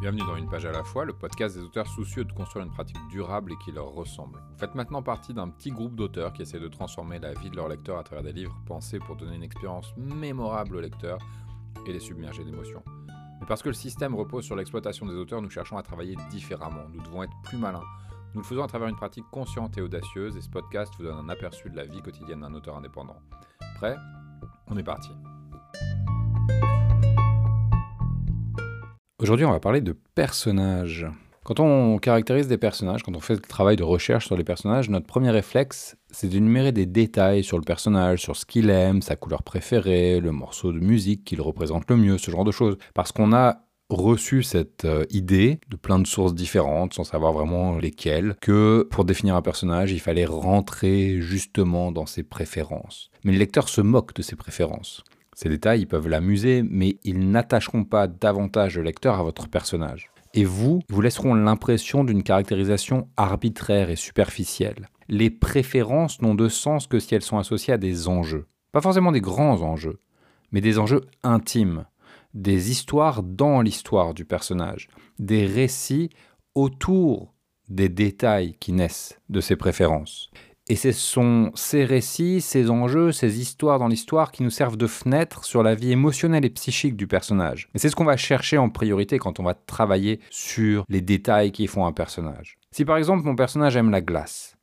Bienvenue dans Une page à la fois, le podcast des auteurs soucieux de construire une pratique durable et qui leur ressemble. Vous faites maintenant partie d'un petit groupe d'auteurs qui essaient de transformer la vie de leurs lecteurs à travers des livres pensés pour donner une expérience mémorable aux lecteurs et les submerger d'émotions. Mais parce que le système repose sur l'exploitation des auteurs, nous cherchons à travailler différemment. Nous devons être plus malins. Nous le faisons à travers une pratique consciente et audacieuse et ce podcast vous donne un aperçu de la vie quotidienne d'un auteur indépendant. Prêt? On est parti. Aujourd'hui, on va parler de personnages. Quand on caractérise des personnages, quand on fait le travail de recherche sur les personnages, notre premier réflexe, c'est d'énumérer des détails sur le personnage, sur ce qu'il aime, sa couleur préférée, le morceau de musique qu'il représente le mieux, ce genre de choses. Parce qu'on a reçu cette euh, idée de plein de sources différentes, sans savoir vraiment lesquelles, que pour définir un personnage, il fallait rentrer justement dans ses préférences. Mais le lecteur se moque de ses préférences. Ces détails peuvent l'amuser, mais ils n'attacheront pas davantage le lecteur à votre personnage. Et vous, vous laisseront l'impression d'une caractérisation arbitraire et superficielle. Les préférences n'ont de sens que si elles sont associées à des enjeux. Pas forcément des grands enjeux, mais des enjeux intimes, des histoires dans l'histoire du personnage, des récits autour des détails qui naissent de ces préférences. Et ce sont ces récits, ces enjeux, ces histoires dans l'histoire qui nous servent de fenêtre sur la vie émotionnelle et psychique du personnage. Et c'est ce qu'on va chercher en priorité quand on va travailler sur les détails qui font un personnage. Si par exemple mon personnage aime la glace,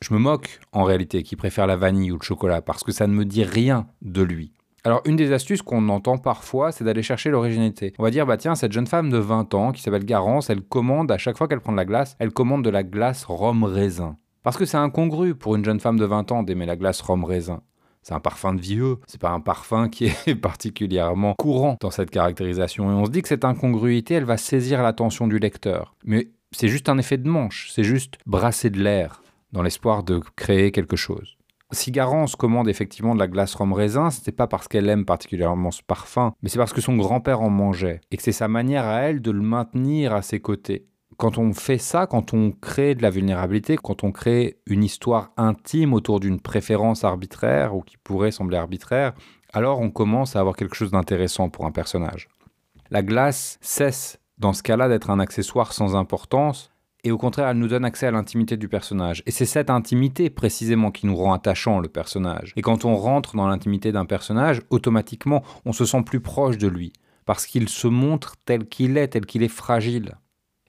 je me moque en réalité qui préfère la vanille ou le chocolat parce que ça ne me dit rien de lui. Alors une des astuces qu'on entend parfois, c'est d'aller chercher l'originalité. On va dire, bah tiens, cette jeune femme de 20 ans qui s'appelle Garance, elle commande, à chaque fois qu'elle prend de la glace, elle commande de la glace rhum raisin. Parce que c'est incongru pour une jeune femme de 20 ans d'aimer la glace rhum raisin. C'est un parfum de vieux, c'est pas un parfum qui est particulièrement courant dans cette caractérisation. Et on se dit que cette incongruité, elle va saisir l'attention du lecteur. Mais c'est juste un effet de manche, c'est juste brasser de l'air dans l'espoir de créer quelque chose. Si Garance commande effectivement de la glace rhum raisin, c'était pas parce qu'elle aime particulièrement ce parfum, mais c'est parce que son grand-père en mangeait, et que c'est sa manière à elle de le maintenir à ses côtés quand on fait ça, quand on crée de la vulnérabilité, quand on crée une histoire intime autour d'une préférence arbitraire ou qui pourrait sembler arbitraire, alors on commence à avoir quelque chose d'intéressant pour un personnage. La glace cesse dans ce cas-là d'être un accessoire sans importance et au contraire elle nous donne accès à l'intimité du personnage. Et c'est cette intimité précisément qui nous rend attachant le personnage. Et quand on rentre dans l'intimité d'un personnage, automatiquement on se sent plus proche de lui parce qu'il se montre tel qu'il est, tel qu'il est fragile.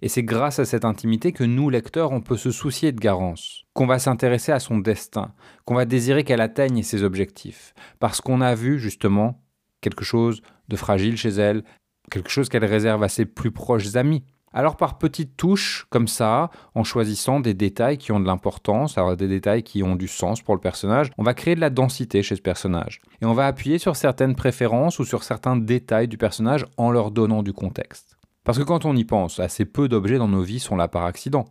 Et c'est grâce à cette intimité que nous, lecteurs, on peut se soucier de Garance, qu'on va s'intéresser à son destin, qu'on va désirer qu'elle atteigne ses objectifs, parce qu'on a vu justement quelque chose de fragile chez elle, quelque chose qu'elle réserve à ses plus proches amis. Alors par petites touches, comme ça, en choisissant des détails qui ont de l'importance, alors des détails qui ont du sens pour le personnage, on va créer de la densité chez ce personnage. Et on va appuyer sur certaines préférences ou sur certains détails du personnage en leur donnant du contexte. Parce que quand on y pense, assez peu d'objets dans nos vies sont là par accident.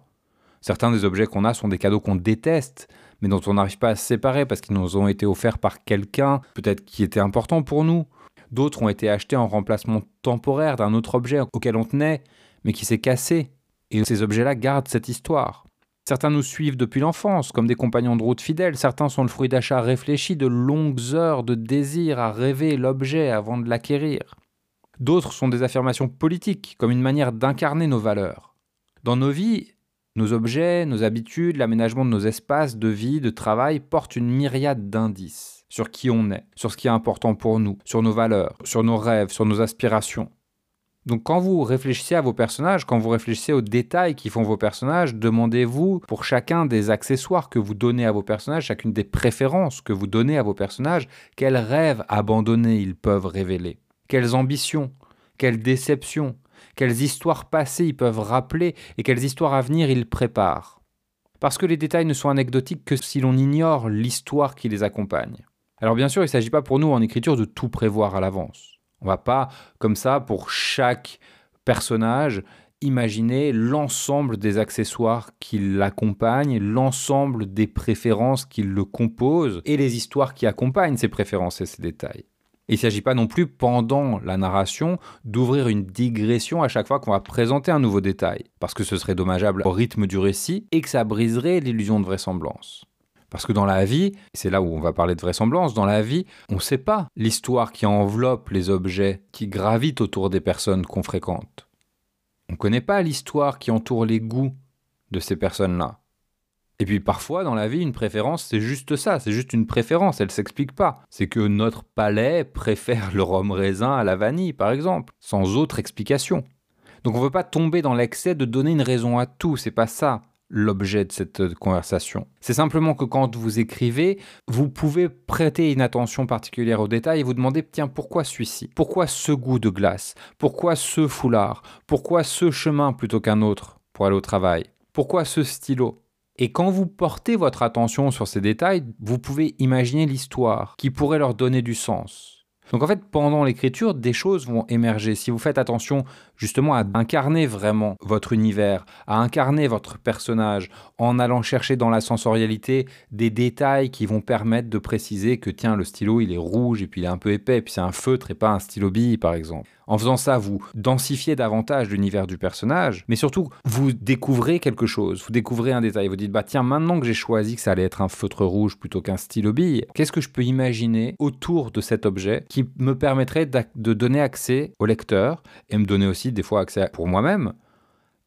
Certains des objets qu'on a sont des cadeaux qu'on déteste, mais dont on n'arrive pas à se séparer parce qu'ils nous ont été offerts par quelqu'un, peut-être qui était important pour nous. D'autres ont été achetés en remplacement temporaire d'un autre objet auquel on tenait, mais qui s'est cassé. Et ces objets-là gardent cette histoire. Certains nous suivent depuis l'enfance, comme des compagnons de route fidèles. Certains sont le fruit d'achats réfléchis, de longues heures de désir à rêver l'objet avant de l'acquérir. D'autres sont des affirmations politiques, comme une manière d'incarner nos valeurs. Dans nos vies, nos objets, nos habitudes, l'aménagement de nos espaces de vie, de travail portent une myriade d'indices sur qui on est, sur ce qui est important pour nous, sur nos valeurs, sur nos rêves, sur nos aspirations. Donc quand vous réfléchissez à vos personnages, quand vous réfléchissez aux détails qui font vos personnages, demandez-vous pour chacun des accessoires que vous donnez à vos personnages, chacune des préférences que vous donnez à vos personnages, quels rêves abandonnés ils peuvent révéler. Quelles ambitions, quelles déceptions, quelles histoires passées ils peuvent rappeler et quelles histoires à venir ils préparent. Parce que les détails ne sont anecdotiques que si l'on ignore l'histoire qui les accompagne. Alors bien sûr, il ne s'agit pas pour nous en écriture de tout prévoir à l'avance. On va pas, comme ça, pour chaque personnage, imaginer l'ensemble des accessoires qui l'accompagnent, l'ensemble des préférences qui le composent et les histoires qui accompagnent ces préférences et ces détails il ne s'agit pas non plus, pendant la narration, d'ouvrir une digression à chaque fois qu'on va présenter un nouveau détail, parce que ce serait dommageable au rythme du récit et que ça briserait l'illusion de vraisemblance. Parce que dans la vie, c'est là où on va parler de vraisemblance, dans la vie, on ne sait pas l'histoire qui enveloppe les objets qui gravitent autour des personnes qu'on fréquente. On ne connaît pas l'histoire qui entoure les goûts de ces personnes-là. Et puis parfois, dans la vie, une préférence, c'est juste ça, c'est juste une préférence, elle s'explique pas. C'est que notre palais préfère le rhum raisin à la vanille, par exemple, sans autre explication. Donc on ne veut pas tomber dans l'excès de donner une raison à tout, c'est pas ça l'objet de cette conversation. C'est simplement que quand vous écrivez, vous pouvez prêter une attention particulière aux détails et vous demander tiens pourquoi celui-ci? Pourquoi ce goût de glace? Pourquoi ce foulard? Pourquoi ce chemin plutôt qu'un autre pour aller au travail? Pourquoi ce stylo? Et quand vous portez votre attention sur ces détails, vous pouvez imaginer l'histoire qui pourrait leur donner du sens. Donc en fait, pendant l'écriture, des choses vont émerger. Si vous faites attention justement à incarner vraiment votre univers, à incarner votre personnage, en allant chercher dans la sensorialité des détails qui vont permettre de préciser que tiens, le stylo, il est rouge et puis il est un peu épais, puis c'est un feutre et pas un stylo bille, par exemple. En faisant ça, vous densifiez davantage l'univers du personnage, mais surtout, vous découvrez quelque chose, vous découvrez un détail, vous dites, bah tiens, maintenant que j'ai choisi que ça allait être un feutre rouge plutôt qu'un stylo bille, qu'est-ce que je peux imaginer autour de cet objet qui me permettrait de donner accès au lecteur et me donner aussi des fois accès pour moi-même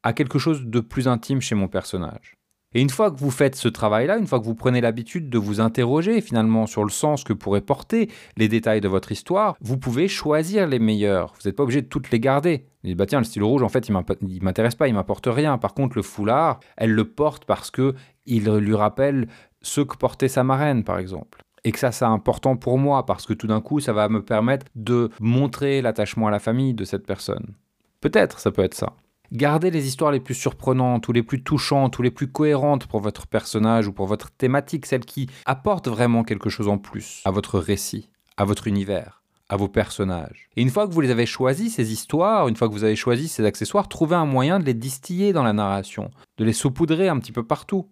à quelque chose de plus intime chez mon personnage. Et une fois que vous faites ce travail-là, une fois que vous prenez l'habitude de vous interroger finalement sur le sens que pourraient porter les détails de votre histoire, vous pouvez choisir les meilleurs. Vous n'êtes pas obligé de toutes les garder. Vous dites, bah tiens, le stylo rouge, en fait, il m'intéresse pas, il m'apporte rien. Par contre, le foulard, elle le porte parce que il lui rappelle ce que portait sa marraine, par exemple. Et que ça, c'est important pour moi parce que tout d'un coup, ça va me permettre de montrer l'attachement à la famille de cette personne. Peut-être, ça peut être ça. Gardez les histoires les plus surprenantes ou les plus touchantes ou les plus cohérentes pour votre personnage ou pour votre thématique, celles qui apportent vraiment quelque chose en plus à votre récit, à votre univers, à vos personnages. Et une fois que vous les avez choisis, ces histoires, une fois que vous avez choisi ces accessoires, trouvez un moyen de les distiller dans la narration, de les saupoudrer un petit peu partout.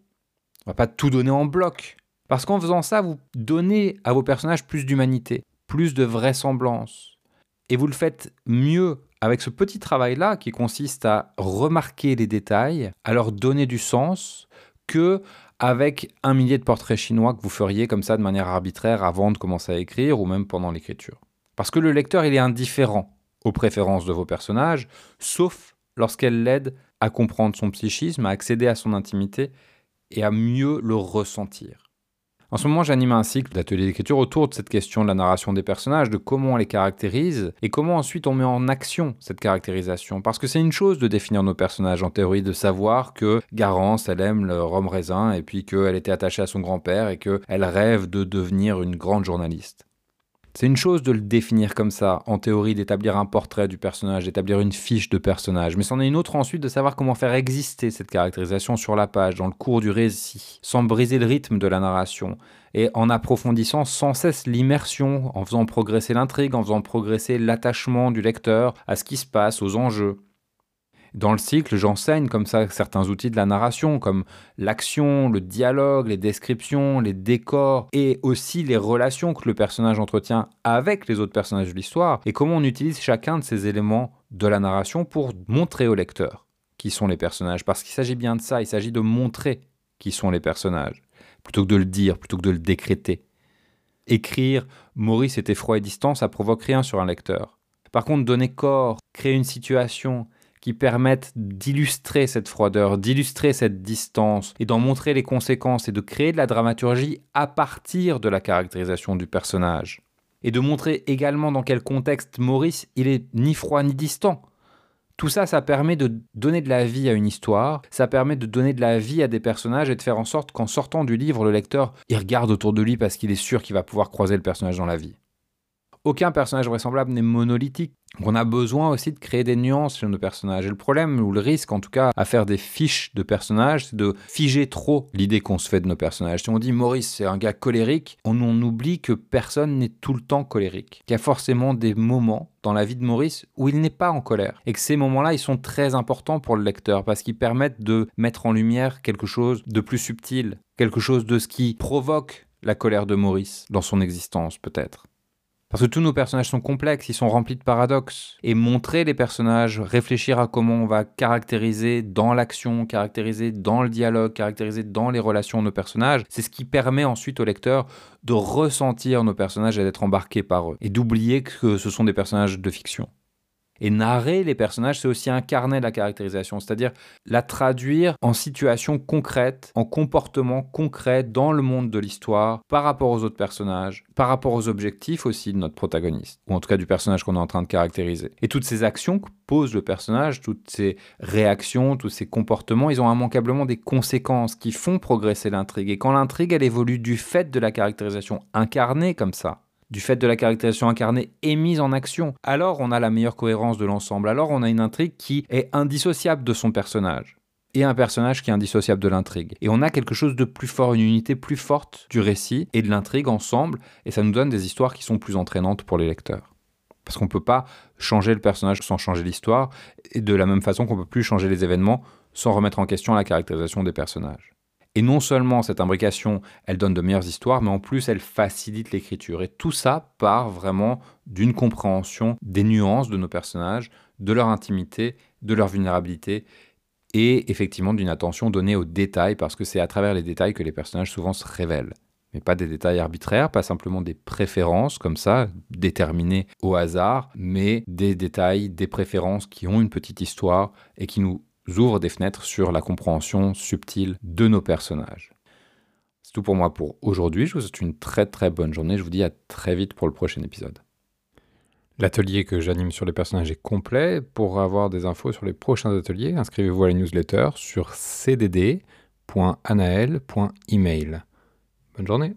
On va pas tout donner en bloc. Parce qu'en faisant ça, vous donnez à vos personnages plus d'humanité, plus de vraisemblance. Et vous le faites mieux avec ce petit travail-là qui consiste à remarquer les détails, à leur donner du sens, que avec un millier de portraits chinois que vous feriez comme ça de manière arbitraire avant de commencer à écrire ou même pendant l'écriture. Parce que le lecteur, il est indifférent aux préférences de vos personnages, sauf lorsqu'elle l'aide à comprendre son psychisme, à accéder à son intimité et à mieux le ressentir. En ce moment, j'anime un cycle d'ateliers d'écriture autour de cette question de la narration des personnages, de comment on les caractérise et comment ensuite on met en action cette caractérisation. Parce que c'est une chose de définir nos personnages en théorie, de savoir que Garance, elle aime le rhum raisin et puis qu'elle était attachée à son grand-père et qu'elle rêve de devenir une grande journaliste. C'est une chose de le définir comme ça, en théorie, d'établir un portrait du personnage, d'établir une fiche de personnage, mais c'en est une autre ensuite de savoir comment faire exister cette caractérisation sur la page, dans le cours du récit, sans briser le rythme de la narration, et en approfondissant sans cesse l'immersion, en faisant progresser l'intrigue, en faisant progresser l'attachement du lecteur à ce qui se passe, aux enjeux. Dans le cycle, j'enseigne comme ça certains outils de la narration, comme l'action, le dialogue, les descriptions, les décors, et aussi les relations que le personnage entretient avec les autres personnages de l'histoire, et comment on utilise chacun de ces éléments de la narration pour montrer au lecteur qui sont les personnages. Parce qu'il s'agit bien de ça, il s'agit de montrer qui sont les personnages, plutôt que de le dire, plutôt que de le décréter. Écrire Maurice était froid et distant, ça provoque rien sur un lecteur. Par contre, donner corps, créer une situation, qui permettent d'illustrer cette froideur, d'illustrer cette distance et d'en montrer les conséquences et de créer de la dramaturgie à partir de la caractérisation du personnage. Et de montrer également dans quel contexte Maurice, il est ni froid ni distant. Tout ça, ça permet de donner de la vie à une histoire, ça permet de donner de la vie à des personnages et de faire en sorte qu'en sortant du livre, le lecteur, il regarde autour de lui parce qu'il est sûr qu'il va pouvoir croiser le personnage dans la vie. Aucun personnage vraisemblable n'est monolithique. On a besoin aussi de créer des nuances chez nos personnages. Et le problème, ou le risque en tout cas, à faire des fiches de personnages, c'est de figer trop l'idée qu'on se fait de nos personnages. Si on dit Maurice, c'est un gars colérique, on, on oublie que personne n'est tout le temps colérique. Qu'il y a forcément des moments dans la vie de Maurice où il n'est pas en colère. Et que ces moments-là, ils sont très importants pour le lecteur parce qu'ils permettent de mettre en lumière quelque chose de plus subtil, quelque chose de ce qui provoque la colère de Maurice dans son existence peut-être. Parce que tous nos personnages sont complexes, ils sont remplis de paradoxes. Et montrer les personnages, réfléchir à comment on va caractériser dans l'action, caractériser dans le dialogue, caractériser dans les relations nos personnages, c'est ce qui permet ensuite au lecteur de ressentir nos personnages et d'être embarqué par eux. Et d'oublier que ce sont des personnages de fiction. Et narrer les personnages, c'est aussi incarner la caractérisation, c'est-à-dire la traduire en situation concrète, en comportement concret dans le monde de l'histoire, par rapport aux autres personnages, par rapport aux objectifs aussi de notre protagoniste, ou en tout cas du personnage qu'on est en train de caractériser. Et toutes ces actions que pose le personnage, toutes ces réactions, tous ces comportements, ils ont immanquablement des conséquences qui font progresser l'intrigue. Et quand l'intrigue, elle évolue du fait de la caractérisation incarnée comme ça, du fait de la caractérisation incarnée et mise en action, alors on a la meilleure cohérence de l'ensemble, alors on a une intrigue qui est indissociable de son personnage et un personnage qui est indissociable de l'intrigue. Et on a quelque chose de plus fort, une unité plus forte du récit et de l'intrigue ensemble, et ça nous donne des histoires qui sont plus entraînantes pour les lecteurs. Parce qu'on ne peut pas changer le personnage sans changer l'histoire, et de la même façon qu'on ne peut plus changer les événements sans remettre en question la caractérisation des personnages. Et non seulement cette imbrication, elle donne de meilleures histoires, mais en plus elle facilite l'écriture. Et tout ça part vraiment d'une compréhension des nuances de nos personnages, de leur intimité, de leur vulnérabilité, et effectivement d'une attention donnée aux détails, parce que c'est à travers les détails que les personnages souvent se révèlent. Mais pas des détails arbitraires, pas simplement des préférences comme ça, déterminées au hasard, mais des détails, des préférences qui ont une petite histoire et qui nous ouvrent des fenêtres sur la compréhension subtile de nos personnages. C'est tout pour moi pour aujourd'hui. Je vous souhaite une très très bonne journée. Je vous dis à très vite pour le prochain épisode. L'atelier que j'anime sur les personnages est complet. Pour avoir des infos sur les prochains ateliers, inscrivez-vous à la newsletter sur cdd.anael.email. Bonne journée